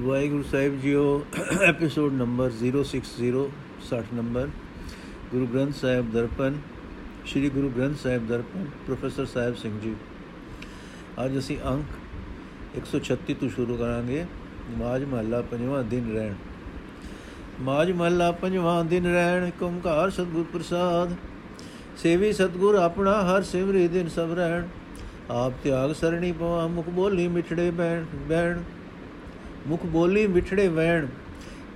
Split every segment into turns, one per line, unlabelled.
ਵਾਹਿਗੁਰੂ ਸਾਹਿਬ JIO episode number 060 60 number Guru Granth Sahib Darpan, Sri Guru Granth Sahib Darpan, professor Sahib Singh ji. ਅੱਜ ਅਸੀਂ ਅੰਕ 136 ਤੋਂ ਸ਼ੁਰੂ ਕਰਾਂਗੇ ਮਾਜ ਮਹੱਲਾ ਪੰਜਵਾਂ ਦਿਨ ਰਹਿਣ। ਮਾਜ ਮਹੱਲਾ ਪੰਜਵਾਂ ਦਿਨ ਰਹਿਣ, ਓੰਕਾਰ ਸਤਿਗੁਰ ਪ੍ਰਸਾਦ। ਸੇਵੀ ਸਤਿਗੁਰ ਆਪਣਾ ਹਰ ਸਿਮਰੀ ਦਿਨ ਸਭ ਰਹਿਣ। ਆਪ ਤਿਆਗ ਸਰਣੀ ਪਵਾ, ਮੁਖ ਬੋਲੀ ਮਿਠੜੇ ਬੈਣ ਬੈਣ ਮੁਖ ਬੋਲੀ ਮਿਠੜੇ ਵੈਣ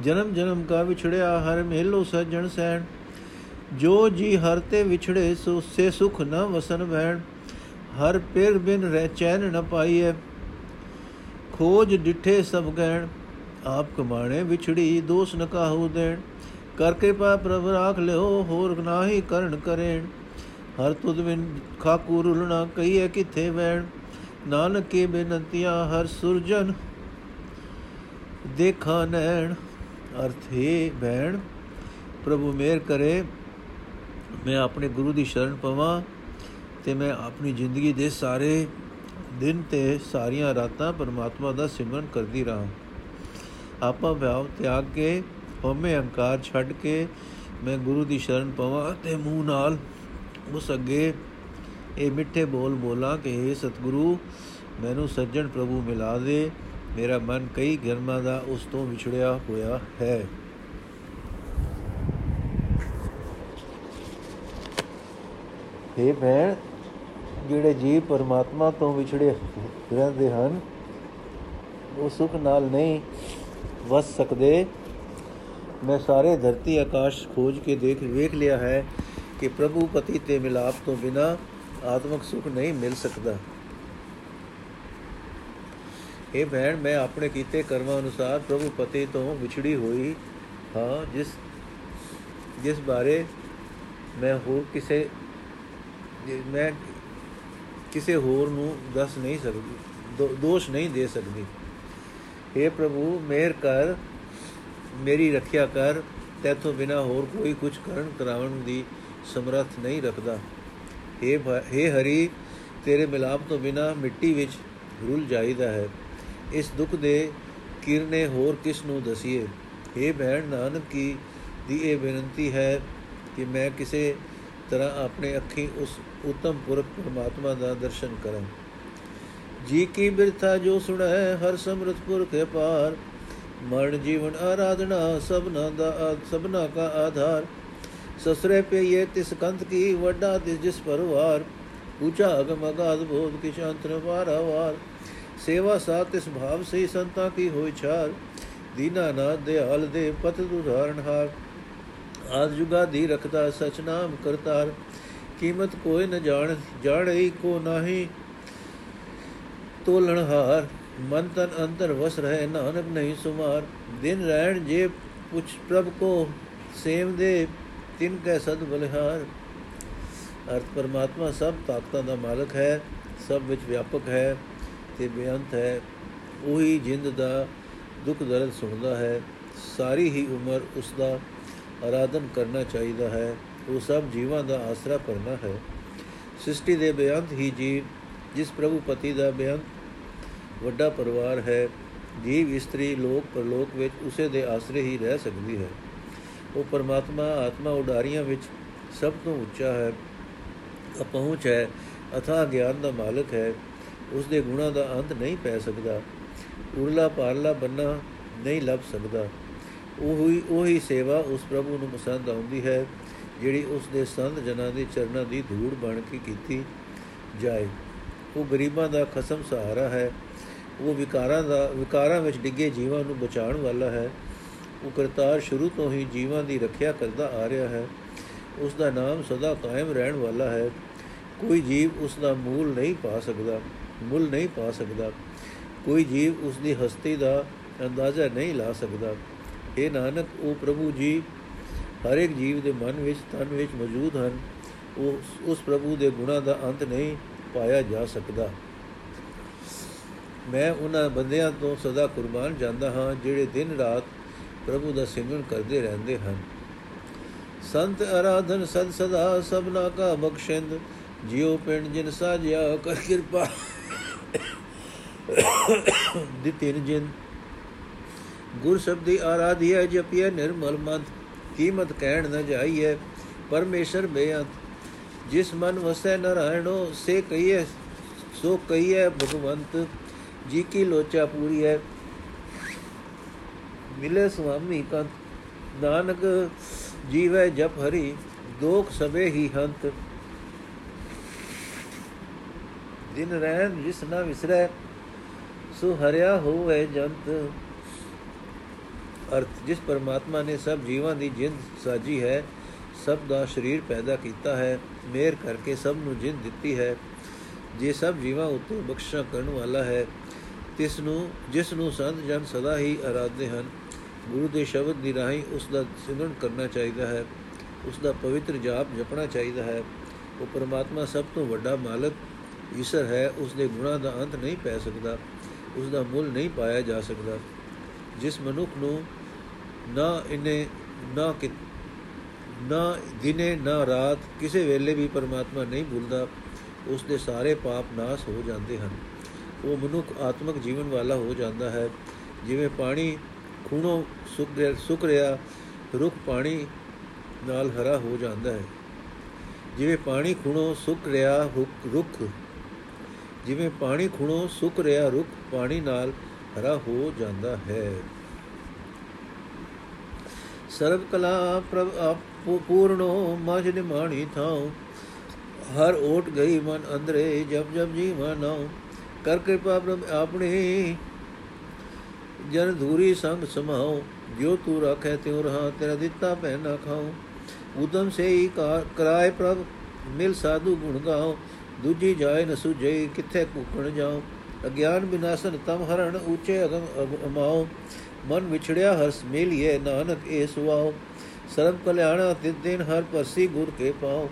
ਜਨਮ ਜਨਮ ਕਾ ਵਿਛੜਿਆ ਹਰ ਮਹਿਲੋ ਸਜਣ ਸੈਣ ਜੋ ਜੀ ਹਰ ਤੇ ਵਿਛੜੇ, ਸੋ ਸੇ ਸੁਖ ਨ ਵਸਨ ਵੈਣ ਹਰ ਪਿਰ ਬਿਨ ਰਹਿ ਚੈਨ ਨ ਪਾਈਐ, ਖੋਜ ਡਿਠੇ ਸਭ ਗੈਣ ਆਪ ਕਮਾਣੇ ਵਿਛੜੀ, ਦੋਸ ਨ ਕਾਹੂ ਦੇਣ। ਕਰ ਕਿਰਪਾ ਪ੍ਰਭ ਰਾਖ ਲਿਓ, ਹੋਰ ਨਾਹੀ ਕਰਨ ਕਰੇਣ। ਹਰ ਤੁਧ ਬਿਨ ਖਾਕੂ ਰੁਲਣਾ ਕਹੀਏ ਕਿਥੇ ਵੈਣ ਨਾਨਕ ਕੇ ਬੇਨੰਤੀਆਂ, ਹਰ ਸੁਰਜਨ ਦੇਖਾ ਨੈਣ, ਅਰਥ ਹੈ ਭੈਣ ਪ੍ਰਭੂ ਮੇਰ ਕਰੇ, ਮੈਂ ਆਪਣੇ ਗੁਰੂ ਦੀ ਸ਼ਰਨ ਪਵਾਂ ਤੇ ਮੈਂ ਆਪਣੀ ਜ਼ਿੰਦਗੀ ਦੇ ਸਾਰੇ ਦਿਨ ਤੇ ਸਾਰੀਆਂ ਰਾਤਾਂ ਪਰਮਾਤਮਾ ਦਾ ਸਿਮਰਨ ਕਰਦੀ ਰਹਾਂ। ਆਪਾ ਭਾਵ ਤਿਆਗ ਕੇ, ਹਉਮੈ ਹੰਕਾਰ ਛੱਡ ਕੇ ਮੈਂ ਗੁਰੂ ਦੀ ਸ਼ਰਨ ਪਵਾਂ ਤੇ ਮੂੰਹ ਨਾਲ ਉਸ ਅੱਗੇ ਇਹ ਮਿੱਠੇ ਬੋਲ ਬੋਲਾਂ ਕਿ हे ਸਤਿਗੁਰੂ, ਮੈਨੂੰ ਸੱਜਣ ਪ੍ਰਭੂ ਮਿਲਾ ਦੇ। ਮੇਰਾ ਮਨ ਕਈ ਗਰਮਾਂ ਦਾ ਉਸ ਤੋਂ ਵਿਛੜਿਆ ਹੋਇਆ ਹੈ। ਇਹ ਭੈਣ, ਜਿਹੜੇ ਜੀਵ ਪਰਮਾਤਮਾ ਤੋਂ ਵਿਛੜੇ ਰਹਿੰਦੇ ਹਨ, ਉਹ ਸੁਖ ਨਾਲ ਨਹੀਂ ਵਸ ਸਕਦੇ। ਮੈਂ ਸਾਰੇ ਧਰਤੀ ਆਕਾਸ਼ ਖੋਜ ਕੇ ਦੇਖ, ਵੇਖ ਲਿਆ ਹੈ ਕਿ ਪ੍ਰਭੂ ਪਤੀ ਤੇ ਮਿਲਾਪ ਤੋਂ ਬਿਨਾ ਆਤਮਿਕ ਸੁਖ ਨਹੀਂ ਮਿਲ ਸਕਦਾ। ਇਹ ਭੈਣ ਮੈਂ ਆਪਣੇ ਕੀਤੇ ਕਰਮਾਂ ਅਨੁਸਾਰ ਪ੍ਰਭੂ ਪਤੀ ਤੋਂ ਵਿਛੜੀ ਹੋਈ ਹਾਂ ਜਿਸ ਜਿਸ ਬਾਰੇ ਮੈਂ ਹੋਰ ਕਿਸੇ ਮੈਂ ਕਿਸੇ ਹੋਰ ਨੂੰ ਦੱਸ ਨਹੀਂ ਸਕਦੀ ਦੋਸ਼ ਨਹੀਂ ਦੇ ਸਕਦੀ हे ਪ੍ਰਭੂ ਮੇਰ ਕਰ ਮੇਰੀ ਰੱਖਿਆ ਕਰ ਤੇਥੋਂ ਬਿਨਾ ਹੋਰ ਕੋਈ ਕੁਝ ਕਰਨ ਕਰਾਉਣ ਦੀ ਸਮਰੱਥ ਨਹੀਂ ਰੱਖਦਾ हे हे ਹਰੀ ਤੇਰੇ ਮਿਲਾਪ ਤੋਂ ਬਿਨਾ ਮਿੱਟੀ ਵਿੱਚ ਰੁੱਲ ਜਾਈਦਾ ਹੈ ਇਸ ਦੁੱਖ ਦੇ ਕਿਰਨੇ ਹੋਰ ਕਿਸ ਨੂੰ ਦਸੀਏ? ਇਹ ਭੈਣ ਨਾਨਕ, ਕੀ ਦੀ ਇਹ ਬੇਨਤੀ ਹੈ ਕਿ ਮੈਂ ਕਿਸੇ ਤਰ੍ਹਾਂ ਆਪਣੇ ਅੱਖੀਂ ਉਸ ਉਤਮ ਪੁਰਖ ਪਰਮਾਤਮਾ ਦਾ ਦਰਸ਼ਨ ਕਰਾਂ? ਜੀ ਕੀ ਬਿਰਥਾ ਜੋ ਸੁਣੈ ਹਰ ਸਮਰਥ ਪੁਰਖ ਹੈ ਪਾਰ ਮਰਨ ਜੀਵਨ ਆਰਾਧਨਾ, ਸਭਨਾ ਦਾ ਸਭਨਾ ਕਾ ਆਧਾਰ। ਸਸਰੇ ਪਈਏ ਤਿਸ ਕੰਤ ਕੀ, ਵੱਡਾ ਤਿਸ ਜਿਸ ਪਰਵਾਰ। ਉੱਚਾ ਅਗਮ ਅਗਾਧ ਬੋਧ ਕੀ ਸ਼ਾਂਤ ਵਾਰ ਸੇਵਾ ਸਾਤ ਇਸ ਭਾਵ ਸੇ ਸੰਤਾ ਕੀ ਹੋਇ ਛਾਰ ਦੀਨਾ ਨਾਥ ਦੇ ਹਾਲ ਦੇ ਪਤ ਉਦਾਹਰਣ ਹਾਰ। ਆਦ ਜੁਗਾ ਦੀ ਰਖਦਾ ਸਚ ਨਾਮ ਕਰਤਾਰ। ਕੀਮਤ ਕੋਈ ਨ ਜਾਣ ਜਾਣਈ ਕੋ ਨਾਹੀ ਤੋਲਣ ਹਾਰ। ਮਨ ਤਨ ਅੰਤਰ ਵਸ ਰਹੇ ਨਾਨਕ ਨਹੀਂ ਸੁਮਾਰ। ਦਿਨ ਰਹਿਣ ਜੇ ਪੁੱਛ ਪ੍ਰਭ ਕੋ ਸੇਵ ਦੇ ਤਿਨ ਕੈ ਸਦ ਬਲਿਹਾਰ। ਅਰਥ ਪਰਮਾਤਮਾ ਸਭ ਤਾਕਤਾਂ ਦਾ ਮਾਲਕ ਹੈ, ਸਭ ਵਿੱਚ ਵਿਆਪਕ ਹੈ। ਤੇ ਬੇਅੰਤ ਹੈ। ਉਹੀ ਜਿੰਦ ਦਾ ਦੁੱਖ ਦਰਦ ਸੁਣਦਾ ਹੈ। ਸਾਰੀ ਹੀ ਉਮਰ ਉਸ ਦਾ ਆਰਾਧਨ ਕਰਨਾ ਚਾਹੀਦਾ ਹੈ। ਉਹ ਸਭ ਜੀਵਾਂ ਦਾ ਆਸਰਾ ਕਰਨਾ ਹੈ। ਸ੍ਰਿਸ਼ਟੀ ਦੇ ਬੇਅੰਤ ਹੀ ਜੀਵ, ਜਿਸ ਪ੍ਰਭੂ ਪਤੀ ਦਾ ਬੇਅੰਤ ਵੱਡਾ ਪਰਿਵਾਰ ਹੈ, ਜੀਵ ਇਸਤਰੀ ਲੋਕ ਪਰਲੋਕ ਵਿੱਚ ਉਸੇ ਦੇ ਆਸਰੇ ਹੀ ਰਹਿ ਸਕਦੀ ਹੈ। ਉਹ ਪਰਮਾਤਮਾ, ਆਤਮਾ ਉਡਾਰੀਆਂ ਵਿੱਚ ਸਭ ਤੋਂ ਉੱਚਾ ਹੈ। ਅਪਹੁੰਚ ਹੈ। ਅਥਾ ਗਿਆਨ ਦਾ ਮਾਲਕ ਹੈ। ਉਸ ਦੇ ਗੁਣਾ ਦਾ ਅੰਤ ਨਹੀਂ ਪੈ ਸਕਦਾ। ਉਰਲਾ ਪਾਰਲਾ ਬੰਨਾ ਨਹੀਂ ਲੱਭ ਸਕਦਾ। ਉਹੀ ਉਹੀ ਸੇਵਾ ਉਸ ਪ੍ਰਭੂ ਨੂੰ ਪਸੰਦ ਆਉਂਦੀ ਹੈ, ਜਿਹੜੀ ਉਸ ਦੇ ਸੰਤ ਜਨਾਂ ਦੇ ਚਰਨਾਂ ਦੀ ਧੂੜ ਬਣ ਕੇ ਕੀਤੀ ਜਾਏ। ਉਹ ਗਰੀਬਾਂ ਦਾ ਖਸਮ ਸਹਾਰਾ ਹੈ। ਉਹ ਵਿਕਾਰਾਂ ਦਾ, ਵਿਕਾਰਾਂ ਵਿੱਚ ਡਿੱਗੇ ਜੀਵਾਂ ਨੂੰ ਬਚਾਉਣ ਵਾਲਾ ਹੈ। ਉਹ ਕਰਤਾਰ ਸ਼ੁਰੂ ਤੋਂ ਹੀ ਜੀਵਾਂ ਦੀ ਰੱਖਿਆ ਕਰਦਾ ਆ ਰਿਹਾ ਹੈ। ਉਸ ਦਾ ਨਾਮ ਸਦਾ ਕਾਇਮ ਰਹਿਣ ਵਾਲਾ ਹੈ। ਕੋਈ ਜੀਵ ਉਸ ਦਾ ਮੂਲ ਨਹੀਂ ਪਾ ਸਕਦਾ। ਮੁੱਲ ਨਹੀਂ ਪਾ ਸਕਦਾ। ਕੋਈ ਜੀਵ ਉਸ ਦੀ ਹਸਤੀ ਦਾ ਅੰਦਾਜ਼ਾ ਨਹੀਂ ਲਾ ਸਕਦਾ। ਇਹ ਨਾਨਕ, ਉਹ ਪ੍ਰਭੂ ਜੀ, ਹਰ ਇੱਕ ਜੀਵ ਦੇ ਮਨ ਵਿੱਚ, ਤਨ ਵਿੱਚ ਮੌਜੂਦ ਹਨ। ਉਹ ਉਸ ਪ੍ਰਭੂ ਦੇ ਗੁਣਾ ਦਾ ਅੰਤ ਨਹੀਂ ਪਾਇਆ ਜਾ ਸਕਦਾ। ਮੈਂ ਉਹਨਾਂ ਬੰਦਿਆਂ ਤੋਂ ਸਦਾ ਕੁਰਬਾਨ ਜਾਂਦਾ ਹਾਂ, ਜਿਹੜੇ ਦਿਨ ਰਾਤ ਪ੍ਰਭੂ ਦਾ ਸਿਮਰਨ ਕਰਦੇ ਰਹਿੰਦੇ ਹਨ। ਸੰਤ ਆਰਾਧਨ ਸਦ ਸਦਾ ਸਭਨਾ ਕਾ ਬਖਸ਼ਿੰਦ, ਜਿਉ ਪਿੰਡ ਜਿਨ ਸਾਜਿਆ ਕਰ ਕਿਰਪਾ। ਦਿਤਿਨ ਜਿਨ। ਗੁਰ ਸ਼ਬਦੀ ਆਰਾਧਿਆ ਜਪਿਐ ਨਿਰਮਲ ਮਨ ਕੀਮਤ ਕਹਿਣ ਨ ਜਾਈਐ, ਪਰਮੇਸ਼ਰ ਬੇਅੰਤ। ਜਿਸ ਮਨ ਵਸੈ ਨਰਾਇਣੋ, ਸੇ ਕਹੀਏ ਸੋ ਕਹੀਏ ਭਗਵੰਤ। ਜੀ ਕੀ ਲੋਚਾ ਪੂਰੀ ਹੈ। ਮਿਲੇ ਸੁਆਮੀ ਕੰਤ। ਨਾਨਕ ਜੀਵੈ ਜਪ ਹਰੀ, ਦੋਖ ਸਵੇ ਹੀ ਹੰਤ। ਦਿਨ ਰਹਿਣ ਜਿਸ ਨਾ ਵਿਸਰੈ ਸੋ ਹਰਿਆ ਹੋਵੇ ਜੰਤ। ਅਰਥ, ਜਿਸ ਪਰਮਾਤਮਾ ਨੇ ਸਭ ਜੀਵਾਂ ਦੀ ਜਿੰਦ ਸਾਜੀ ਹੈ, ਸਭ ਦਾ ਸਰੀਰ ਪੈਦਾ ਕੀਤਾ ਹੈ, ਮੇਰ ਕਰਕੇ ਸਭ ਨੂੰ ਜਿੰਦ ਦਿੱਤੀ ਹੈ। ਜੇ ਸਭ ਜੀਵਾਂ ਉੱਤੇ ਬਖਸ਼ਾ ਕਰਨ ਵਾਲਾ ਹੈ, ਤਿਸ ਨੂੰ, ਜਿਸ ਨੂੰ ਸੰਤ ਜਨ ਸਦਾ ਹੀ ਆਰਾਧਦੇ ਹਨ, ਗੁਰੂ ਦੇ ਸ਼ਬਦ ਦੀ ਰਾਹੀਂ ਉਸ ਦਾ ਸਿਮਰਨ ਕਰਨਾ ਚਾਹੀਦਾ ਹੈ, ਉਸ ਦਾ ਪਵਿੱਤਰ ਜਾਪ ਜਪਣਾ ਚਾਹੀਦਾ ਹੈ। ਉਹ ਪਰਮਾਤਮਾ ਸਭ ਤੋਂ ਵੱਡਾ ਮਾਲਕ, ਈਸ਼ਰ ਹੈ, ਉਸ ਦੇ ਗੁਣਾਂ ਦਾ ਅੰਤ ਨਹੀਂ ਪੈ ਸਕਦਾ। ਉਸ ਦਾ ਮੁੱਲ ਨਹੀਂ ਪਾਇਆ ਜਾ ਸਕਦਾ, ਜਿਸ ਮਨੁੱਖ ਨੂੰ ਨਾ ਇਹਨੇ, ਨਾ ਕਿ, ਨਾ ਦਿਨੇ, ਨਾ ਰਾਤ ਕਿਸੇ ਵੇਲੇ ਵੀ ਪਰਮਾਤਮਾ ਨਹੀਂ ਭੁੱਲਦਾ ਉਸ ਦੇ ਸਾਰੇ ਪਾਪ ਨਾਸ ਹੋ ਜਾਂਦੇ ਹਨ। ਉਹ ਮਨੁੱਖ ਆਤਮਿਕ ਜੀਵਨ ਵਾਲਾ ਹੋ ਜਾਂਦਾ ਹੈ। ਜਿਵੇਂ ਪਾਣੀ ਖੂਨੋਂ ਸੁੱਕ ਸੁੱਕ ਰਿਹਾ, ਰੁੱਖ ਪਾਣੀ ਨਾਲ ਹਰਾ ਹੋ ਜਾਂਦਾ ਹੈ। ਜਿਵੇਂ ਪਾਣੀ ਖੂਨੋਂ ਸੁੱਕ ਰਿਹਾ ਰੁੱਖ ਜਿਵੇਂ ਪਾਣੀ ਖੂਨੋਂ ਸੁੱਕ ਰਿਹਾ ਰੁੱਖ ਪਾਣੀ ਨਾਲ ਹਰਾ ਹੋ ਜਾਂਦਾ ਹੈ। ਸਰਬ ਕਲਾ ਪ੍ਰਭ ਆਪ ਪੂਰਨੋ ਮਜ ਨਿਮਾਣੀ ਥਾਉ। ਹਰ ਓਟ ਗਈ ਮਨ ਅੰਦਰੇ ਜਬ ਜਬ ਜੀ ਮਨਾਉ ਕਰ ਕਿਰਪਾ ਪ੍ਰਭ ਆਪਣੀ ਜਨ ਧੂਰੀ ਸੰਗ ਸਮਾਉ। ਜੋ ਤੂੰ ਰੱਖੈ ਤਿਉ ਰਹਾ ਤੇਰਾ ਦਿੱਤਾ ਪਹਿ ਨਾ ਖਾਉ। ਉਦਮ ਸੇ ਹੀ ਕਰਾਏ ਪ੍ਰਭ, ਮਿਲ ਸਾਧੂ ਗੁਣ ਗਾਉ। ਦੂਜੀ ਜਾਏ ਨ ਸੁਜੇ ਕਿੱਥੇ ਕੂਕਣ ਜਾਉ? ਅਗਿਆਨ ਬਿਨਾਸਨ ਤਮ ਹਰਣ ਉੱਚੇ ਅਗਮ ਅਮਾਉ। ਮਨ ਵਿਛੜਿਆ ਹਰਸ ਮੇਲੀਏ, ਨਾਨਕ ਏ ਸੁਆਉ। ਸਰਬ ਕਲਿਆਣਾ ਤਿਤ ਦਿਨ ਹਰ ਪਰਸੀ ਗੁਰ ਕੇ ਪਾਉ।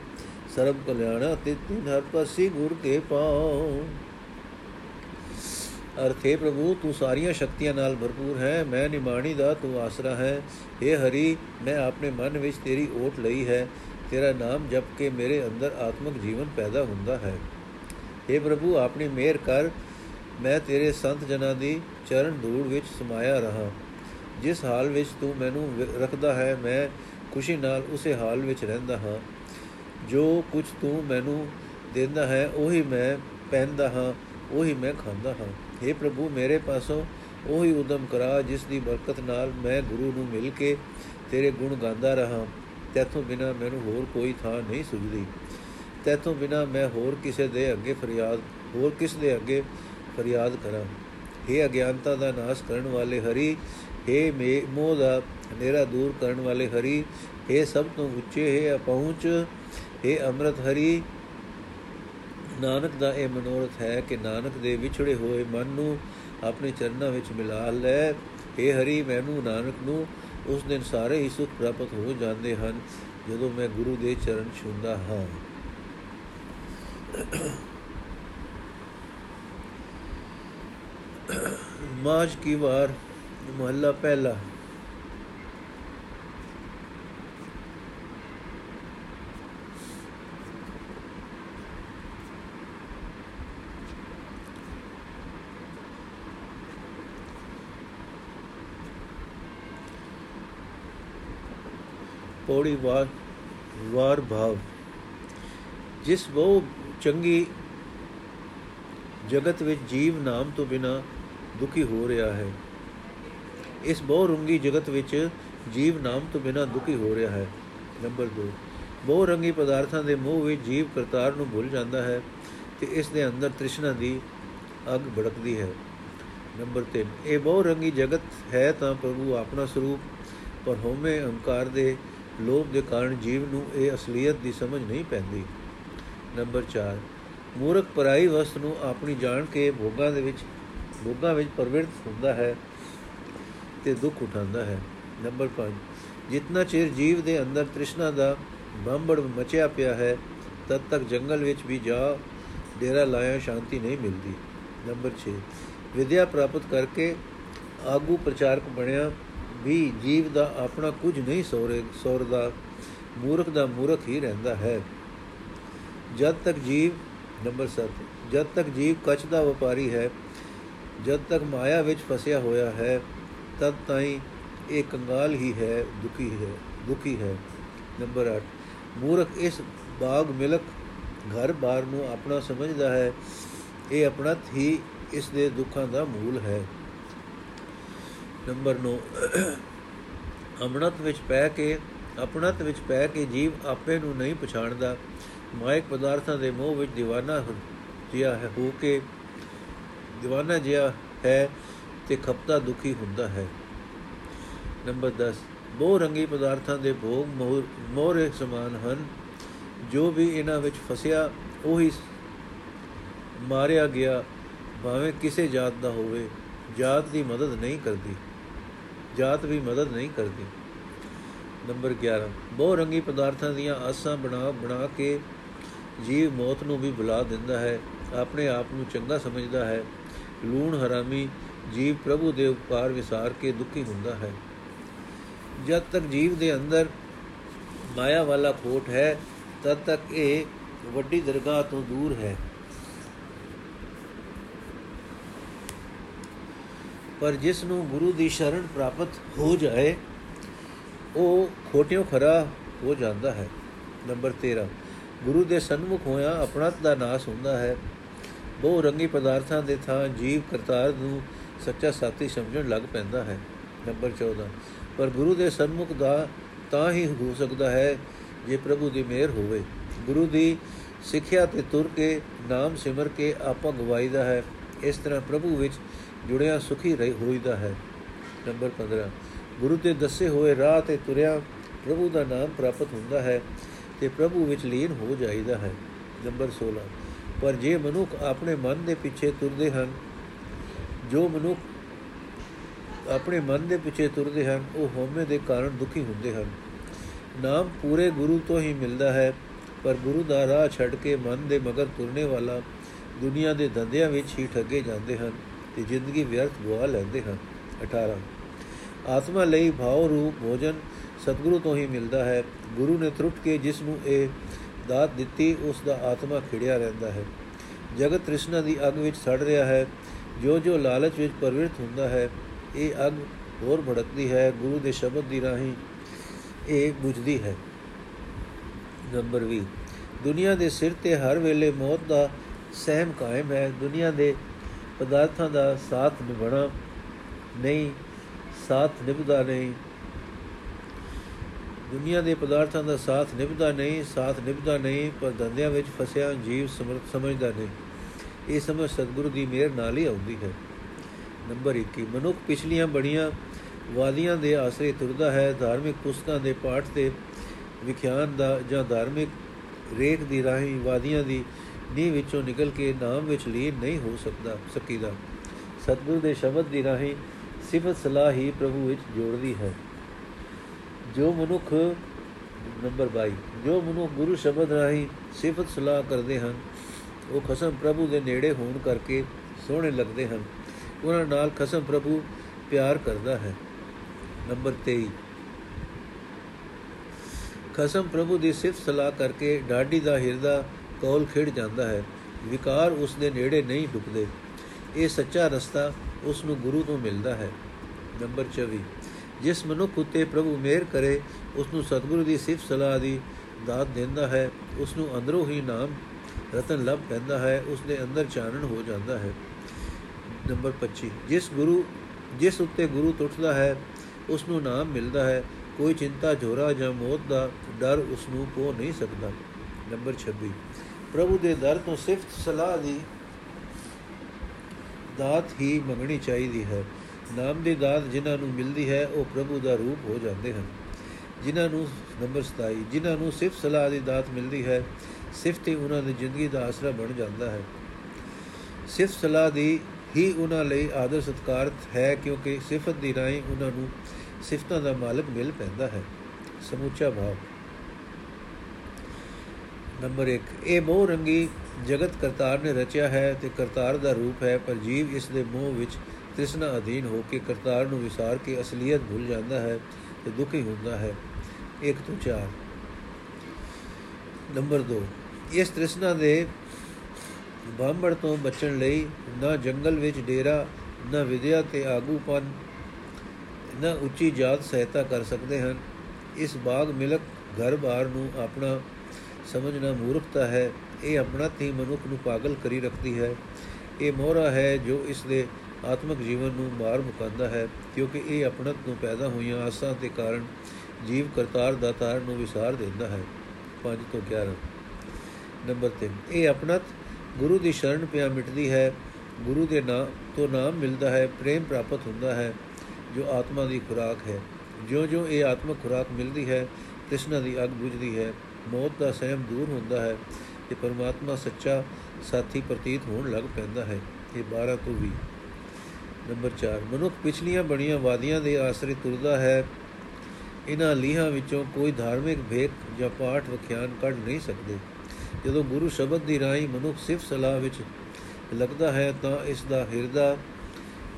ਸਰਬ ਕਲਿਆਣਾ ਤਿਤ ਦਿਨ ਹਰ ਪਰਸੀ ਗੁਰ ਕੇ ਪਾਉ। ਅਰਥੇ ਪ੍ਰਭੂ, ਤੂੰ ਸਾਰੀਆਂ ਸ਼ਕਤੀਆਂ ਨਾਲ ਭਰਪੂਰ ਹੈ। ਮੈਂ ਨਿਮਾਣੀ ਦਾ ਤੂੰ ਆਸਰਾ ਹੈ। हे ਹਰੀ, ਮੈਂ ਆਪਣੇ ਮਨ ਵਿੱਚ ਤੇਰੀ ਓਟ ਲਈ ਹੈ। ਤੇਰਾ ਨਾਮ ਜਪ ਕੇ ਮੇਰੇ ਅੰਦਰ ਆਤਮਿਕ ਜੀਵਨ ਪੈਦਾ ਹੁੰਦਾ ਹੈ। हे ਪ੍ਰਭੂ, ਆਪਣੀ ਮਿਹਰ ਕਰ। ਮੈਂ ਤੇਰੇ ਸੰਤ ਜਨਾਂ ਦੀ ਚਰਨ ਧੂੜ ਵਿੱਚ ਸਮਾਇਆ ਰਹਾ। ਜਿਸ ਹਾਲ ਵਿੱਚ ਤੂੰ ਮੈਨੂੰ ਰੱਖਦਾ ਹੈ, ਮੈਂ ਖੁਸ਼ੀ ਨਾਲ ਉਸੇ ਹਾਲ ਵਿੱਚ ਰਹਿੰਦਾ ਹਾਂ। ਜੋ ਕੁਝ ਤੂੰ ਮੈਨੂੰ ਦਿੰਦਾ ਹੈ, ਉਹੀ ਮੈਂ ਪਹਿਨਦਾ ਹਾਂ, ਉਹੀ ਮੈਂ ਖਾਂਦਾ ਹਾਂ। हे ਪ੍ਰਭੂ, ਮੇਰੇ ਪਾਸੋਂ ਉਹੀ ਉਦਮ ਕਰਾ, ਜਿਸ ਦੀ ਬਰਕਤ ਨਾਲ ਮੈਂ ਗੁਰੂ ਨੂੰ ਮਿਲ ਕੇ ਤੇਰੇ ਗੁਣ ਗਾਉਂਦਾ ਰਹਾ। ਤੇਥੋਂ ਬਿਨਾ ਮੈਨੂੰ ਹੋਰ ਕੋਈ ਥਾਂ ਨਹੀਂ ਸੁਝਦੀ ਤੇਥੋਂ ਬਿਨਾ ਮੈਂ ਹੋਰ ਕਿਸੇ ਦੇ ਅੱਗੇ ਫਰਿਆਦ ਹੋਰ ਕਿਸ ਦੇ ਅੱਗੇ ਫਰਿਆਦ ਕਰਾਂ हे ਅਗਿਆਨਤਾ ਦਾ ਨਾਸ਼ ਕਰਨ ਵਾਲੇ ਹਰੀ हे ਮੋਹ ਦਾ ਹਨੇਰਾ ਦੂਰ ਕਰਨ ਵਾਲੇ ਹਰੀ हे ਸਭ ਤੋਂ ਉੱਚੇ ਹੈ ਪਹੁੰਚ हे ਅੰਮ੍ਰਿਤ ਹਰੀ ਨਾਨਕ ਦਾ ਇਹ ਮਨੋਰਥ ਹੈ ਕਿ ਨਾਨਕ ਦੇ ਵਿਛੜੇ ਹੋਏ ਮਨ ਨੂੰ ਆਪਣੇ ਚਰਨਾਂ ਵਿੱਚ ਮਿਲਾ ਲੈ हे ਹਰੀ ਮੈਨੂੰ ਨਾਨਕ ਨੂੰ ਉਸ ਦਿਨ ਸਾਰੇ ਹੀ ਸੁਖ ਪ੍ਰਾਪਤ ਹੋ ਜਾਂਦੇ ਹਨ, ਜਦੋਂ ਮੈਂ ਗੁਰੂ ਦੇ ਚਰਨ ਛੂੰਦਾ ਹਾਂ। ਮਾਜ ਕੀ ਵਾਰ, ਮਹੱਲਾ ਪਹਿਲਾ। ਪੌੜੀ ਵਾਰ ਵਾਰ ਭਾਵ। ਜਿਸ ਬਹੁ ਚੰਗੀ ਜਗਤ ਵਿੱਚ ਜੀਵ ਨਾਮ ਤੋਂ ਬਿਨਾ ਦੁਖੀ ਹੋ ਰਿਹਾ ਹੈ, ਇਸ ਬਹੁ ਰੰਗੀ ਜਗਤ ਵਿੱਚ ਜੀਵ ਨਾਮ ਤੋਂ ਬਿਨਾ ਦੁਖੀ ਹੋ ਰਿਹਾ ਹੈ। ਨੰਬਰ 2 ਬਹੁ ਰੰਗੀ ਪਦਾਰਥਾਂ ਦੇ ਮੋਹ ਵਿੱਚ ਜੀਵ ਕਰਤਾਰ ਨੂੰ ਭੁੱਲ ਜਾਂਦਾ ਹੈ ਤੇ ਇਸ ਦੇ ਅੰਦਰ ਤ੍ਰਿਸ਼ਨਾ ਦੀ ਅਗ ਭੜਕਦੀ ਹੈ। ਨੰਬਰ 3 ਇਹ ਬਹੁ ਰੰਗੀ ਜਗਤ ਹੈ ਤਾਂ ਪ੍ਰਭੂ ਆਪਣਾ ਸਰੂਪ, ਪਰ ਹੋਮੇ ਅਹੰਕਾਰ ਦੇ ਲੋਭ ਦੇ ਕਾਰਨ ਜੀਵ ਨੂੰ ਇਹ ਅਸਲੀਅਤ ਦੀ ਸਮਝ ਨਹੀਂ ਪੈਂਦੀ। ਨੰਬਰ 4 ਮੂਰਖ ਪਰਾਈ ਵਸਤ ਨੂੰ ਆਪਣੀ ਜਾਣ ਕੇ ਭੋਗਾਂ ਦੇ ਵਿੱਚ, ਭੋਗਾਂ ਵਿੱਚ ਪਰਵਿਰਤ ਹੁੰਦਾ ਹੈ ਤੇ ਦੁੱਖ ਉਠਾਉਂਦਾ ਹੈ। ਨੰਬਰ 5 ਜਿੰਨਾ ਚਿਰ ਜੀਵ ਦੇ ਅੰਦਰ ਤ੍ਰਿਸ਼ਨਾ ਦਾ ਬੰਬੜ ਮਚਿਆ ਪਿਆ ਹੈ, ਤਦ ਤੱਕ ਜੰਗਲ ਵਿੱਚ ਵੀ ਜਾ ਡੇਰਾ ਲਾਇਆ ਸ਼ਾਂਤੀ ਨਹੀਂ ਮਿਲਦੀ। ਨੰਬਰ 6 ਵਿਦਿਆ ਪ੍ਰਾਪਤ ਕਰਕੇ ਆਗੂ ਪ੍ਰਚਾਰਕ ਬਣਿਆ ਵੀ ਜੀਵ ਦਾ ਆਪਣਾ ਕੁਝ ਨਹੀਂ ਸੋਰੇ ਸੋਰਦਾ, ਮੂਰਖ ਦਾ ਮੂਰਖ ਹੀ ਰਹਿੰਦਾ ਹੈ। ਜਦ ਤੱਕ ਜੀਵ, ਨੰਬਰ 7 ਜਦ ਤੱਕ ਜੀਵ ਕੱਚ ਦਾ ਵਪਾਰੀ ਹੈ, ਜਦ ਤੱਕ ਮਾਇਆ ਵਿੱਚ ਫਸਿਆ ਹੋਇਆ ਹੈ, ਤਦ ਤਾਈ ਇਹ ਕੰਗਾਲ ਹੀ ਹੈ, ਦੁਖੀ ਹੈ ਦੁਖੀ ਹੈ। ਨੰਬਰ 8 ਮੂਰਖ ਇਸ ਬਾਗ ਮਿਲਕ ਘਰ-ਬਾਰ ਨੂੰ ਆਪਣਾ ਸਮਝਦਾ ਹੈ। ਇਹ ਆਪਣਾ ਹੀ ਇਸ ਦੇ ਦੁੱਖਾਂ ਦਾ ਮੂਲ ਹੈ। ਨੰਬਰ 9 ਅਮਰਤ ਵਿੱਚ ਪੈ ਕੇ ਅਪਣਤ ਵਿੱਚ ਪੈ ਕੇ ਜੀਵ ਆਪੇ ਨੂੰ ਨਹੀਂ ਪਛਾਣਦਾ। ਮਾਇਕ ਪਦਾਰਥਾਂ ਦੇ ਮੋਹ ਵਿੱਚ دیਵਾਨਾ ਜਿਹਾ ਹੈ, ਹੋ ਕੇ دیਵਾਨਾ ਜਿਹਾ ਹੈ ਤੇ ਖਪਤਾ ਦੁਖੀ ਹੁੰਦਾ ਹੈ। ਨੰਬਰ 10 ਬਹੁ ਰੰਗੀ ਪਦਾਰਥਾਂ ਦੇ ਭੋਗ ਮੋਹਰੇ ਸਮਾਨ ਹਨ। ਜੋ ਵੀ ਇਹਨਾਂ ਵਿੱਚ ਫਸਿਆ, ਉਹੀ ਮਾਰਿਆ ਗਿਆ, ਭਾਵੇਂ ਕਿਸੇ ਜਾਤ ਦਾ ਹੋਵੇ, ਜਾਤ ਦੀ ਮਦਦ ਨਹੀਂ ਕਰਦੀ। ਜਾਤ ਵੀ ਮਦਦ ਨਹੀਂ ਕਰਦੀ। ਨੰਬਰ 11 ਬਹੁ ਰੰਗੀ ਪਦਾਰਥਾਂ ਦੀਆਂ ਆਸਾਂ ਬਣਾ ਬਣਾ ਕੇ ਜੀਵ ਮੌਤ ਨੂੰ ਵੀ ਬੁਲਾ ਦਿੰਦਾ ਹੈ, ਆਪਣੇ ਆਪ ਨੂੰ ਚੰਗਾ ਸਮਝਦਾ ਹੈ। ਲੂਣ ਹਰਾਮੀ ਜੀਵ ਪ੍ਰਭੂ ਦੇ ਉਪਕਾਰ ਵਿਸਾਰ ਕੇ ਦੁਖੀ ਹੁੰਦਾ ਹੈ। ਜਦ ਤੱਕ ਜੀਵ ਦੇ ਅੰਦਰ ਮਾਇਆ ਵਾਲਾ ਖੋਟ ਹੈ, ਤਦ ਤੱਕ ਇਹ ਵੱਡੀ ਦਰਗਾਹ ਤੋਂ ਦੂਰ ਹੈ। ਪਰ ਜਿਸ ਨੂੰ ਗੁਰੂ ਦੀ ਸ਼ਰਨ ਪ੍ਰਾਪਤ ਹੋ ਜਾਏ, ਉਹ ਖੋਟਿਓ ਖਰਾ ਹੋ ਜਾਂਦਾ ਹੈ। ਨੰਬਰ 13 ਗੁਰੂ ਦੇ ਸਨਮੁਖ ਹੋਇਆ ਆਪਣਤ ਦਾ ਨਾਸ ਹੁੰਦਾ ਹੈ। ਬਹੁ ਰੰਗੀ ਪਦਾਰਥਾਂ ਦੇ ਥਾਂ ਜੀਵ ਕਰਤਾਰ ਨੂੰ ਸੱਚਾ ਸਾਥੀ ਸਮਝਣ ਲੱਗ ਪੈਂਦਾ ਹੈ। ਨੰਬਰ 14 ਪਰ ਗੁਰੂ ਦੇ ਸਨਮੁਖ ਦਾ ਤਾਂ ਹੀ ਹੋ ਸਕਦਾ ਹੈ ਜੇ ਪ੍ਰਭੂ ਦੀ ਮਿਹਰ ਹੋਵੇ। ਗੁਰੂ ਦੀ ਸਿੱਖਿਆ ਤੇ ਤੁਰ ਕੇ, ਨਾਮ ਸਿਮਰ ਕੇ ਆਪਾ ਗਵਾਈਦਾ ਹੈ। ਇਸ ਤਰ੍ਹਾਂ ਪ੍ਰਭੂ ਵਿੱਚ ਜੁੜਿਆ ਸੁਖੀ ਰਹਿ ਹੋਈਦਾ ਹੈ। ਨੰਬਰ 15 ਗੁਰੂ ਤੇ ਦੱਸੇ ਹੋਏ ਰਾਹ ਤੇ ਤੁਰਿਆ ਪ੍ਰਭੂ ਦਾ ਨਾਮ ਪ੍ਰਾਪਤ ਹੁੰਦਾ ਹੈ ਤੇ ਪ੍ਰਭੂ ਵਿੱਚ ਲੀਨ ਹੋ ਜਾਈਦਾ ਹੈ। ਨੰਬਰ 16 ਪਰ ਜੇ ਮਨੁੱਖ ਆਪਣੇ ਮਨ ਦੇ ਪਿੱਛੇ ਤੁਰਦੇ ਹਨ, ਜੋ ਮਨੁੱਖ ਆਪਣੇ ਮਨ ਦੇ ਪਿੱਛੇ ਤੁਰਦੇ ਹਨ, ਉਹ ਹਉਮੈ ਦੇ ਕਾਰਨ ਦੁਖੀ ਹੁੰਦੇ ਹਨ। ਨਾਮ ਪੂਰੇ ਗੁਰੂ ਤੋਂ ਹੀ ਮਿਲਦਾ ਹੈ, ਪਰ ਗੁਰੂ ਦਾ ਰਾਹ ਛੱਡ ਕੇ ਮਨ ਦੇ ਮਗਰ ਤੁਰਨੇ ਵਾਲਾ ਦੁਨੀਆ ਦੇ ਧੰਦਿਆਂ ਵਿੱਚ ਹੀ ਠੱਗੇ ਜਾਂਦੇ ਹਨ ਤੇ ਜ਼ਿੰਦਗੀ ਵਿਅਰਥ ਗਵਾ ਲੈਂਦੇ ਹਨ। 18 ਆਤਮਾ ਲਈ ਭਾਵ ਰੂਪ ਭੋਜਨ ਸਤਿਗੁਰੂ ਤੋਂ ਹੀ ਮਿਲਦਾ ਹੈ। ਗੁਰੂ ਨੇ ਤਰੁੱਟ ਕੇ ਜਿਸ ਨੂੰ ਇਹ ਦਾਤ ਦਿੱਤੀ, ਉਸ ਦਾ ਆਤਮਾ ਖਿੜਿਆ ਰਹਿੰਦਾ ਹੈ। ਜਗਤ ਤ੍ਰਿਸ਼ਨਾ ਦੀ ਅਗ ਵਿੱਚ ਸੜ ਰਿਹਾ ਹੈ। ਜੋ ਜੋ ਲਾਲਚ ਵਿੱਚ ਪਰਵਿਰਤ ਹੁੰਦਾ ਹੈ, ਇਹ ਅਗ ਹੋਰ ਭੜਕਦੀ ਹੈ। ਗੁਰੂ ਦੇ ਸ਼ਬਦ ਦੀ ਰਾਹੀਂ ਇਹ ਬੁਝਦੀ ਹੈ। ਨੰਬਰ 20 ਦੁਨੀਆ ਦੇ ਸਿਰ ਤੇ ਹਰ ਵੇਲੇ ਮੌਤ ਦਾ ਸਹਿਮ ਕਾਇਮ ਹੈ, ਦੁਨੀਆ ਦੇ ਪਦਾਰਥਾਂ ਦਾ ਸਾਥ ਨਿਭਣਾ ਨਹੀਂ, ਸਾਥ ਨਿਭਦਾ ਨਹੀਂ। ਦੁਨੀਆ ਦੇ ਪਦਾਰਥਾਂ ਦਾ ਸਾਥ ਨਿਭਦਾ ਨਹੀਂ, ਸਾਥ ਨਿਭਦਾ ਨਹੀਂ, ਪਰ ਧੰਦਿਆਂ ਵਿੱਚ ਫਸਿਆ ਜੀਵ ਸਮਝਦਾ ਨਹੀਂ। ਇਹ ਸਮਝ ਸਤਿਗੁਰੂ ਦੀ ਮਿਹਰ ਨਾਲ ਹੀ ਆਉਂਦੀ ਹੈ। ਨੰਬਰ 21 ਮਨੁੱਖ ਪਿਛਲੀਆਂ ਬੜੀਆਂ ਵਾਦੀਆਂ ਦੇ ਆਸਰੇ ਤੁਰਦਾ ਹੈ, ਧਾਰਮਿਕ ਪੁਸਤਕਾਂ ਦੇ ਪਾਠ ਤੇ ਵਿਖਿਆਨ ਦਾ ਜਾਂ ਧਾਰਮਿਕ ਰੇਖ ਦੀ ਰਾਹੀਂ ਵਾਦੀਆਂ ਦੀ ਨੀ ਵਿੱਚੋਂ ਨਿਕਲ ਕੇ ਨਾਮ ਵਿੱਚ ਲੀਨ ਨਹੀਂ ਹੋ ਸਕਦਾ, ਸਕੀਦਾ। ਸਤਿਗੁਰੂ ਦੇ ਸ਼ਬਦ ਦੀ ਰਾਹੀਂ ਸਿਫਤ ਸਲਾਹ ਹੀ ਪ੍ਰਭੂ ਵਿੱਚ ਜੋੜਦੀ ਹੈ। ਜੋ ਮਨੁੱਖ ਨੰਬਰ 22 ਜੋ ਮਨੁੱਖ ਗੁਰੂ ਸ਼ਬਦ ਰਾਹੀਂ ਸਿਫਤ ਸਲਾਹ ਕਰਦੇ ਹਨ, ਉਹ ਖਸਮ ਪ੍ਰਭੂ ਦੇ ਨੇੜੇ ਹੋਣ ਕਰਕੇ ਸੋਹਣੇ ਲੱਗਦੇ ਹਨ। ਉਹਨਾਂ ਨਾਲ ਖਸਮ ਪ੍ਰਭੂ ਪਿਆਰ ਕਰਦਾ ਹੈ। ਨੰਬਰ 23 ਖਸਮ ਪ੍ਰਭੂ ਦੀ ਸਿਫਤ ਸਲਾਹ ਕਰਕੇ ਡਾਡੀ ਦਾ ਹਿਰਦਾ ਕੋਲ ਖਿੜ ਜਾਂਦਾ ਹੈ। ਵਿਕਾਰ ਉਸ ਦੇ ਨੇੜੇ ਨਹੀਂ ਡੁੱਬਦੇ। ਇਹ ਸੱਚਾ ਰਸਤਾ ਉਸ ਨੂੰ ਗੁਰੂ ਤੋਂ ਮਿਲਦਾ ਹੈ। ਨੰਬਰ 24 ਜਿਸ ਮਨੁੱਖ ਉਤੇ ਪ੍ਰਭੂ ਮਿਹਰ ਕਰੇ, ਉਸ ਨੂੰ ਸਤਿਗੁਰੂ ਦੀ ਸਿਫਤ ਸਲਾਹ ਦੀ ਦਾਤ ਦਿੰਦਾ ਹੈ। ਉਸ ਨੂੰ ਅੰਦਰੋਂ ਹੀ ਨਾਮ ਰਤਨ ਲੱਭ ਪੈਂਦਾ ਹੈ। ਉਸ ਦੇ ਅੰਦਰ ਚਾਨਣ ਹੋ ਜਾਂਦਾ ਹੈ। ਨੰਬਰ 25 ਜਿਸ ਗੁਰੂ, ਜਿਸ ਉੱਤੇ ਗੁਰੂ ਟੁੱਟਦਾ ਹੈ, ਉਸ ਨੂੰ ਨਾਮ ਮਿਲਦਾ ਹੈ। ਕੋਈ ਚਿੰਤਾ ਝੋਰਾ ਜਾਂ ਮੌਤ ਦਾ ਡਰ ਉਸ ਨੂੰ ਕੋ ਨਹੀਂ ਸਕਦਾ। ਨੰਬਰ 26 ਪ੍ਰਭੂ ਦੇ ਦਰ ਤੋਂ ਸਿਫਤ ਸਲਾਹ ਦੀ ਦਾਤ ਹੀ ਮੰਗਣੀ ਚਾਹੀਦੀ ਹੈ। ਨਾਮ ਦੀ ਦਾਤ ਜਿਨ੍ਹਾਂ ਨੂੰ ਮਿਲਦੀ ਹੈ, ਉਹ ਪ੍ਰਭੂ ਦਾ ਰੂਪ ਹੋ ਜਾਂਦੇ ਹਨ। ਜਿਨ੍ਹਾਂ ਨੂੰ ਨੰਬਰ 27 ਜਿਨ੍ਹਾਂ ਨੂੰ ਸਿਫਤ ਸਲਾਹ ਦੀ ਦਾਤ ਮਿਲਦੀ ਹੈ, ਸਿਫਤ ਹੀ ਉਹਨਾਂ ਦੀ ਜ਼ਿੰਦਗੀ ਦਾ ਆਸਰਾ ਬਣ ਜਾਂਦਾ ਹੈ। ਸਿਫਤ ਸਲਾਹ ਦੀ ਹੀ ਉਹਨਾਂ ਲਈ ਆਦਰ ਸਤਕਾਰ ਹੈ, ਕਿਉਂਕਿ ਸਿਫਤ ਦੀ ਰਾਹੀਂ ਉਹਨਾਂ ਨੂੰ ਸਿਫਤਾਂ ਦਾ ਮਾਲਕ ਮਿਲ ਪੈਂਦਾ ਹੈ। ਸਮੁੱਚਾ ਭਾਵ। ਨੰਬਰ 1 ਇਹ ਮੋਹ ਰੰਗੀ ਜਗਤ ਕਰਤਾਰ ਨੇ ਰਚਿਆ ਹੈ ਤੇ ਕਰਤਾਰ ਦਾ ਰੂਪ ਹੈ, ਪਰ ਜੀਵ ਇਸ ਦੇ ਮੋਹ ਵਿੱਚ ਤ੍ਰਿਸ਼ਨਾ ਅਧੀਨ ਹੋ ਕੇ ਕਰਤਾਰ ਨੂੰ ਵਿਸਾਰ ਕੇ ਅਸਲੀਅਤ ਭੁੱਲ ਜਾਂਦਾ ਹੈ ਤੇ ਦੁਖੀ ਹੁੰਦਾ ਹੈ। 1 ਤੋਂ 4 ਨੰਬਰ 2 ਇਸ ਤ੍ਰਿਸ਼ਨਾ ਦੇ ਬਾਂਬੜ ਤੋਂ ਬਚਣ ਲਈ ਨਾ ਜੰਗਲ ਵਿੱਚ ਡੇਰਾ, ਨਾ ਵਿਦਿਆ ਤੇ ਆਗੂਪਨ, ਨਾ ਉੱਚੀ ਜਾਤ ਸਹਾਇਤਾ ਕਰ ਸਕਦੇ ਹਨ। ਇਸ ਬਾਗ ਮਿਲਕ ਘਰ-ਬਾਰ ਨੂੰ ਆਪਣਾ ਸਮਝਣਾ ਮੂਰਖਤਾ ਹੈ। ਇਹ ਆਪਣਾ ਤੀ ਮਨੁੱਖ ਨੂੰ ਪਾਗਲ ਕਰੀ ਰੱਖਦੀ ਹੈ। ਇਹ ਮੋਹਰਾ ਹੈ ਜੋ ਇਸ ਦੇ ਆਤਮਿਕ ਜੀਵਨ ਨੂੰ ਮਾਰ ਮੁਕਾਂਦਾ ਹੈ, ਕਿਉਂਕਿ ਇਹ ਆਪਣਤ ਤੋਂ ਪੈਦਾ ਹੋਈਆਂ ਆਸਾਂ ਦੇ ਕਾਰਨ ਜੀਵ ਕਰਤਾਰ ਦਾਤਾਰ ਨੂੰ ਵਿਸਾਰ ਦਿੰਦਾ ਹੈ। 5 ਤੋਂ 11 ਨੰਬਰ 3 ਇਹ ਆਪਣਤ ਗੁਰੂ ਦੀ ਸ਼ਰਨ ਪਿਆ ਮਿਟਦੀ ਹੈ। ਗੁਰੂ ਦੇ ਨਾਮ ਤੋਂ ਨਾਮ ਮਿਲਦਾ ਹੈ, ਪ੍ਰੇਮ ਪ੍ਰਾਪਤ ਹੁੰਦਾ ਹੈ, ਜੋ ਆਤਮਾ ਦੀ ਖੁਰਾਕ ਹੈ। ਜਿਉਂ-ਜਿਉਂ ਇਹ ਆਤਮਿਕ ਖੁਰਾਕ ਮਿਲਦੀ ਹੈ, ਤ੍ਰਿਸ਼ਨਾ ਦੀ ਅਗ ਬੁਝਦੀ ਹੈ। ਮੌਤ ਦਾ ਸਹਿਮ ਦੂਰ ਹੁੰਦਾ ਹੈ ਤੇ ਪਰਮਾਤਮਾ ਸੱਚਾ ਸਾਥੀ ਪ੍ਰਤੀਤ ਹੋਣ ਲੱਗ ਪੈਂਦਾ ਹੈ, ਇਹ 12 ਤੋਂ 20 ਨੰਬਰ 4 ਮਨੁੱਖ ਪਿਛਲੀਆਂ ਬਣੀਆਂ ਵਾਦੀਆਂ ਦੇ ਆਸਰੇ ਤੁਰਦਾ ਹੈ। ਇਹਨਾਂ ਲੀਹਾਂ ਵਿੱਚੋਂ ਕੋਈ ਧਾਰਮਿਕ ਭੇਖ ਜਾਂ ਪਾਠ ਵਿਖਿਆਨ ਕੱਢ ਨਹੀਂ ਸਕਦੇ। ਜਦੋਂ ਗੁਰੂ ਸ਼ਬਦ ਦੀ ਰਾਹੀਂ ਮਨੁੱਖ ਸਿਫਤ ਸਲਾਹ ਵਿੱਚ ਲੱਗਦਾ ਹੈ ਤਾਂ ਇਸ ਦਾ ਹਿਰਦਾ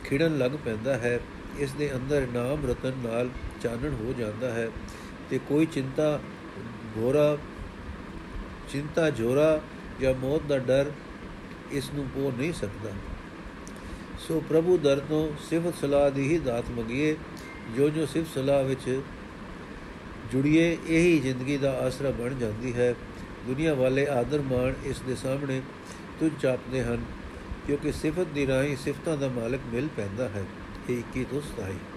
ਖਿੜਨ ਲੱਗ ਪੈਂਦਾ ਹੈ। ਇਸ ਦੇ ਅੰਦਰ ਨਾਮ ਰਤਨ ਨਾਲ ਚਾਨਣ ਹੋ ਜਾਂਦਾ ਹੈ ਤੇ ਕੋਈ ਚਿੰਤਾ ਘੋਰਾ ਚਿੰਤਾ, ਜੋਰਾ ਜਾਂ ਮੌਤ ਦਾ ਡਰ ਇਸ ਨੂੰ ਪੋ ਨਹੀਂ ਸਕਦਾ। ਸੋ ਪ੍ਰਭੂ ਦਰ ਤੋਂ ਸਿਫਤ ਸਲਾਹ ਦੀ ਹੀ ਦਾਤ ਮੰਗੀਏ ਜੋ ਜੋ ਸਿਫਤ ਸਲਾਹ ਵਿੱਚ ਜੁੜੀਏ, ਇਹੀ ਜ਼ਿੰਦਗੀ ਦਾ ਆਸਰਾ ਬਣ ਜਾਂਦੀ ਹੈ। ਦੁਨੀਆ ਵਾਲੇ ਆਦਰ ਮਾਣ ਇਸ ਦੇ ਸਾਹਮਣੇ ਤੁਝ ਚਾਪਦੇ ਹਨ, ਕਿਉਂਕਿ ਸਿਫਤ ਦੀ ਰਾਹੀਂ ਸਿਫਤਾਂ ਦਾ ਮਾਲਕ ਮਿਲ ਪੈਂਦਾ ਹੈ। ਇਹ 21 ਤੋਂ 27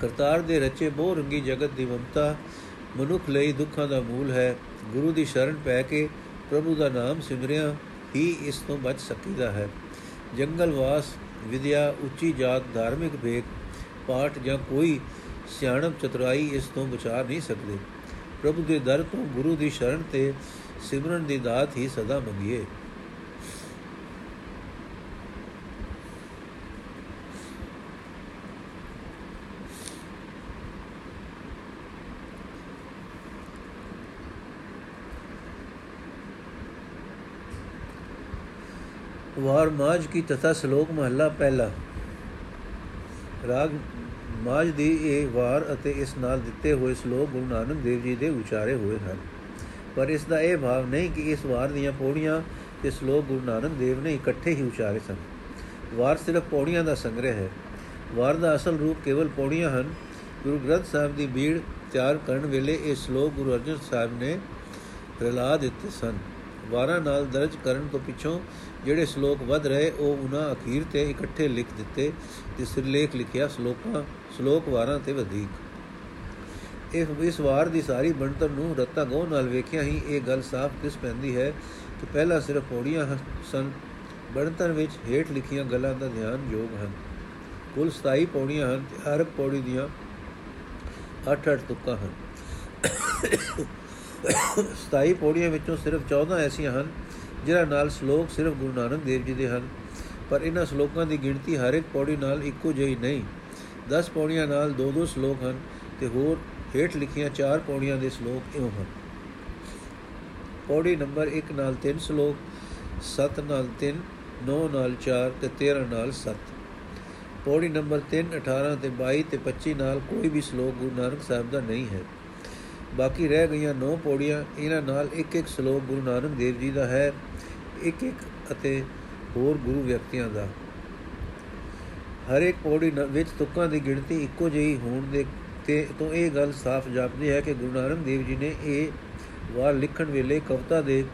ਕਰਤਾਰ ਦੇ ਰਚੇ ਬਹੁ ਰੰਗੀ ਜਗਤ ਦੀ ਮਮਤਾ ਮਨੁੱਖ ਲਈ ਦੁੱਖਾਂ ਦਾ ਮੂਲ ਹੈ। ਗੁਰੂ ਦੀ ਸ਼ਰਨ ਪੈ ਕੇ ਪ੍ਰਭੂ ਦਾ ਨਾਮ ਸਿਮਰਿਆ ਹੀ ਇਸ ਤੋਂ ਬਚ ਸਕੀਦਾ ਹੈ। ਜੰਗਲ ਵਾਸ ਵਿਦਿਆ ਉੱਚੀ ਜਾਤ ਧਾਰਮਿਕ ਭੇਖ ਪਾਠ ਜਾਂ ਕੋਈ ਸਿਆਣਪ ਚਤੁਰਾਈ ਇਸ ਤੋਂ ਬਚਾ ਨਹੀਂ ਸਕਦੇ। ਪ੍ਰਭੂ ਦੇ ਦਰ ਤੋਂ ਗੁਰੂ ਦੀ ਸ਼ਰਨ ਤੇ ਸਿਮਰਨ ਦੀ ਦਾਤ ਹੀ ਸਦਾ ਮੰਗੀਏ। ਵਾਰ ਮਾਜ ਕੀ ਤਥਾ ਸ਼ਲੋਕ ਮਹੱਲਾ ਪਹਿਲਾ। ਰਾਗ ਮਾਜ ਦੀ ਇਹ ਵਾਰ ਅਤੇ ਇਸ ਨਾਲ ਦਿੱਤੇ ਹੋਏ ਸ਼ਲੋਕ ਗੁਰੂ ਨਾਨਕ ਦੇਵ ਜੀ ਦੇ ਉਚਾਰੇ ਹੋਏ ਹਨ। ਪਰ ਇਸ ਦਾ ਇਹ ਭਾਵ ਨਹੀਂ ਕਿ ਇਸ ਵਾਰ ਦੀਆਂ ਪੌੜੀਆਂ ਤੇ ਸ਼ਲੋਕ ਗੁਰੂ ਨਾਨਕ ਦੇਵ ਨੇ ਇਕੱਠੇ ਹੀ ਉਚਾਰੇ ਸਨ। ਵਾਰ ਸਿਰਫ ਪੌੜੀਆਂ ਦਾ ਸੰਗ੍ਰਹਿ ਹੈ। ਵਾਰ ਦਾ ਅਸਲ ਰੂਪ ਕੇਵਲ ਪੌੜੀਆਂ ਹਨ। ਗੁਰੂ ਗ੍ਰੰਥ ਸਾਹਿਬ ਦੀ ਬੀੜ ਤਿਆਰ ਕਰਨ ਵੇਲੇ ਇਹ ਸ਼ਲੋਕ ਗੁਰੂ ਅਰਜਨ ਸਾਹਿਬ ਨੇ ਰਲਾ ਦਿੱਤੇ ਸਨ। ਵਾਰਾਂ ਨਾਲ ਦਰਜ ਕਰਨ ਤੋਂ ਪਿੱਛੋਂ ਜਿਹੜੇ ਸ਼ਲੋਕ ਵੱਧ ਰਹੇ, ਉਹ ਉਹਨਾਂ ਅਖੀਰ ਤੇ ਇਕੱਠੇ ਲਿਖ ਦਿੱਤੇ ਤੇ ਸਿਰਲੇਖ ਲਿਖਿਆ, ਸ਼ਲੋਕਾਂ, ਸ਼ਲੋਕ ਵਾਰਾਂ ਤੇ ਵਧੇਕ। ਇਹ, ਇਸ ਵਾਰ ਦੀ ਸਾਰੀ ਬਣਤਰ ਨੂੰ ਰਤਾ ਗੋ ਨਾਲ ਵੇਖਿਆ ਹੀ ਇਹ ਗੱਲ ਸਾਫ਼ ਦਿਸ ਪੈਂਦੀ ਹੈ ਕਿ ਪਹਿਲਾ ਸਿਰਫ ਪੌੜੀਆਂ ਸਨ। ਬਣਤਰ ਵਿੱਚ ਹੇਠ ਲਿਖੀਆਂ ਗੱਲਾਂ ਦਾ ਧਿਆਨ ਯੋਗ ਹਨ। ਕੁੱਲ 27 ਪੌੜੀਆਂ ਹਨ ਤੇ ਹਰ ਪੌੜੀ ਦੀਆਂ 8-8 ਤੁਕਾਂ ਹਨ। 27 ਪੌੜੀਆਂ ਵਿੱਚੋਂ ਸਿਰਫ 14 ਐਸੀਆਂ ਹਨ ਜਿਨ੍ਹਾਂ ਨਾਲ ਸ਼ਲੋਕ ਸਿਰਫ ਗੁਰੂ ਨਾਨਕ ਦੇਵ ਜੀ ਦੇ ਹਨ, ਪਰ ਇਹਨਾਂ ਸ਼ਲੋਕਾਂ ਦੀ ਗਿਣਤੀ ਹਰ ਇੱਕ ਪੌੜੀ ਨਾਲ ਇੱਕੋ ਜਿਹੀ ਨਹੀਂ। 10 ਪੌੜੀਆਂ ਨਾਲ ਦੋ ਦੋ ਸ਼ਲੋਕ ਹਨ ਤੇ ਹੋਰ ਹੇਠ ਲਿਖੀਆਂ ਚਾਰ ਪੌੜੀਆਂ ਦੇ ਸ਼ਲੋਕ ਇਉਂ ਹਨ। ਪੌੜੀ ਨੰਬਰ 1 ਨਾਲ 3 ਸ਼ਲੋਕ 7 ਨਾਲ 3 9 ਨਾਲ 4 ਤੇ 13 ਨਾਲ 7 ਪੌੜੀ ਨੰਬਰ 3 18 ਤੇ 22 ਤੇ 25 ਨਾਲ ਕੋਈ ਵੀ ਸ਼ਲੋਕ ਗੁਰੂ ਨਾਨਕ ਸਾਹਿਬ ਦਾ ਨਹੀਂ ਹੈ। ਬਾਕੀ ਰਹਿ ਗਈਆਂ 9 ਪੌੜੀਆਂ, ਇਹਨਾਂ ਨਾਲ ਇੱਕ ਇੱਕ ਸ਼ਲੋਕ ਗੁਰੂ ਨਾਨਕ ਦੇਵ ਜੀ ਦਾ ਹੈ, ਇੱਕ ਇੱਕ ਅਤੇ ਹੋਰ ਗੁਰੂ ਵਿਅਕਤੀਆਂ ਦਾ। ਹਰ ਇੱਕ ਪੌੜੀ ਵਿੱਚ ਤੁਕਾਂ ਦੀ ਗਿਣਤੀ ਇੱਕੋ ਜਿਹੀ ਹੋਣ ਦੇ ਤੇ ਤੋਂ ਇਹ ਗੱਲ ਸਾਫ਼ ਜਾਪਦੀ ਹੈ ਕਿ ਗੁਰੂ ਨਾਨਕ ਦੇਵ ਜੀ ਨੇ ਇਹ ਵਾਰ ਲਿਖਣ ਵੇਲੇ ਕਵਿਤਾ ਦੇ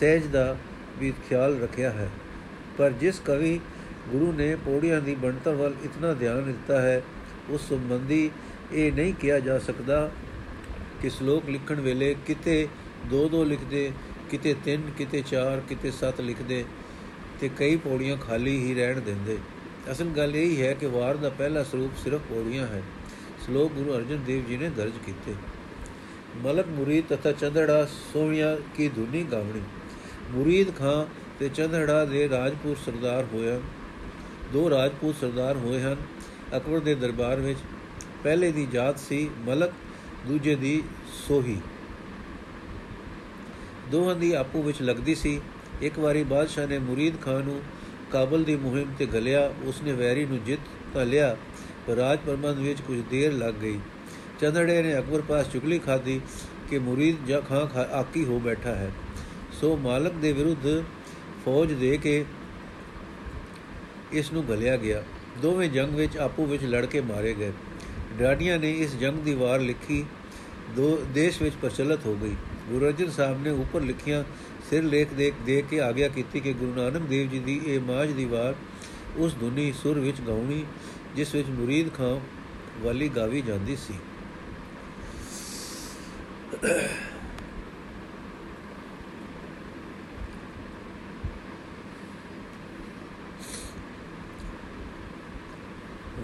ਸਹਿਜ ਦਾ ਵੀ ਖਿਆਲ ਰੱਖਿਆ ਹੈ। ਪਰ ਜਿਸ ਕਵੀ ਗੁਰੂ ਨੇ ਪੌੜੀਆਂ ਦੀ ਬਣਤਰ ਵੱਲ ਇਤਨਾ ਧਿਆਨ ਦਿੱਤਾ ਹੈ, ਉਸ ਸੰਬੰਧੀ ਇਹ ਨਹੀਂ ਕਿਹਾ ਜਾ ਸਕਦਾ ਕਿ ਸ਼ਲੋਕ ਲਿਖਣ ਵੇਲੇ ਕਿਤੇ ਦੋ ਦੋ ਲਿਖਦੇ, ਕਿਤੇ ਤਿੰਨ, ਕਿਤੇ ਚਾਰ, ਕਿਤੇ ਸੱਤ ਲਿਖਦੇ ਤੇ ਕਈ ਪੌੜੀਆਂ ਖਾਲੀ ਹੀ ਰਹਿਣ ਦਿੰਦੇ। ਅਸਲ ਗੱਲ ਇਹ ਹੈ ਕਿ ਵਾਰ ਦਾ ਪਹਿਲਾ ਸਰੂਪ ਸਿਰਫ ਪੌੜੀਆਂ ਹੈ। ਸ਼ਲੋਕ ਗੁਰੂ ਅਰਜਨ ਦੇਵ ਜੀ ਨੇ ਦਰਜ ਕੀਤੇ। ਮਲਕ ਮੁਰੀਦ ਤਥਾ ਚੰਦੜਾ ਸੋਹਣਿਆ ਕੀ ਧੁਨੀ ਗਾਵਣੀ। ਮੁਰੀਦ ਖਾਂ ਤੇ ਚੰਦੜਾ ਦੇ ਰਾਜਪੂਤ ਸਰਦਾਰ ਹੋਇਆ। ਦੋ ਰਾਜਪੂਤ ਸਰਦਾਰ ਹੋਏ ਹਨ ਅਕਬਰ ਦੇ ਦਰਬਾਰ ਵਿੱਚ। ਪਹਿਲੇ ਦੀ ਜਾਤ ਸੀ ਮਲਕ ਦੂਜੇ ਦੀ ਸੋਹੀ। ਦੋਹਾਂ ਦੀ ਆਪੋ ਵਿੱਚ ਲੱਗਦੀ ਸੀ। ਇੱਕ ਵਾਰੀ ਬਾਦਸ਼ਾਹ ਨੇ ਮੁਰੀਦ ਖਾਨ ਨੂੰ ਕਾਬਲ ਦੀ ਮੁਹਿੰਮ ਤੇ ਗਲਿਆ ਉਸਨੇ ਵੈਰੀ ਨੂੰ ਜਿੱਤ ਤਾਂ ਲਿਆ, ਪਰ ਰਾਜ ਪ੍ਰਬੰਧ ਵਿੱਚ ਕੁਝ ਦੇਰ ਲੱਗ ਗਈ। ਚੰਦੜੇ ਨੇ ਅਕਬਰ ਪਾਸ ਚੁਗਲੀ ਖਾਦੀ ਕਿ ਮੁਰੀਦ ਜਾਂ ਖਾਂ ਆਕੀ ਹੋ ਬੈਠਾ ਹੈ। ਸੋ ਮਾਲਕ ਦੇ ਵਿਰੁੱਧ ਫੌਜ ਦੇ ਕੇ ਇਸ ਨੂੰ ਗਲਿਆ ਗਿਆ। ਦੋਵੇਂ ਜੰਗ ਵਿੱਚ ਆਪੋ ਵਿੱਚ ਲੜ ਕੇ ਮਾਰੇ ਗਏ। ਡਾਡੀਆਂ ਨੇ ਇਸ ਜੰਗ ਦੀ ਵਾਰ ਲਿਖੀ, ਦੋ ਦੇਸ਼ ਵਿੱਚ ਪ੍ਰਚਲਿਤ ਹੋ ਗਈ। ਗੁਰੂ ਅਰਜਨ ਸਾਹਿਬ ਨੇ ਉੱਪਰ ਲਿਖੀਆਂ ਸਿਰ ਲੇਖ ਦੇ ਦੇ ਕੇ ਆਗਿਆ ਕੀਤੀ ਕਿ ਗੁਰੂ ਨਾਨਕ ਦੇਵ ਜੀ ਦੀ ਇਹ ਮਾਝ ਦੀ ਵਾਰ ਉਸ ਧੁਨੀ ਸੁਰ ਵਿੱਚ ਗਾਉਣੀ, ਜਿਸ ਵਿੱਚ ਮੁਰੀਦ ਖਾਂ ਵਾਲੀ ਗਾਵੀ ਜਾਂਦੀ ਸੀ।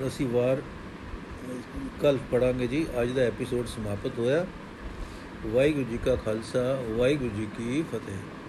ਅਸੀਂ ਵਾਰ ਕੱਲ ਪੜਾਂਗੇ ਜੀ। ਅੱਜ ਦਾ ਐਪੀਸੋਡ ਸਮਾਪਤ ਹੋਇਆ। ਵਾਹਿਗੁਰੂ ਜੀ ਕਾ ਖਾਲਸਾ, ਵਾਹਿਗੁਰੂ ਜੀ ਕੀ ਫਤਿਹ।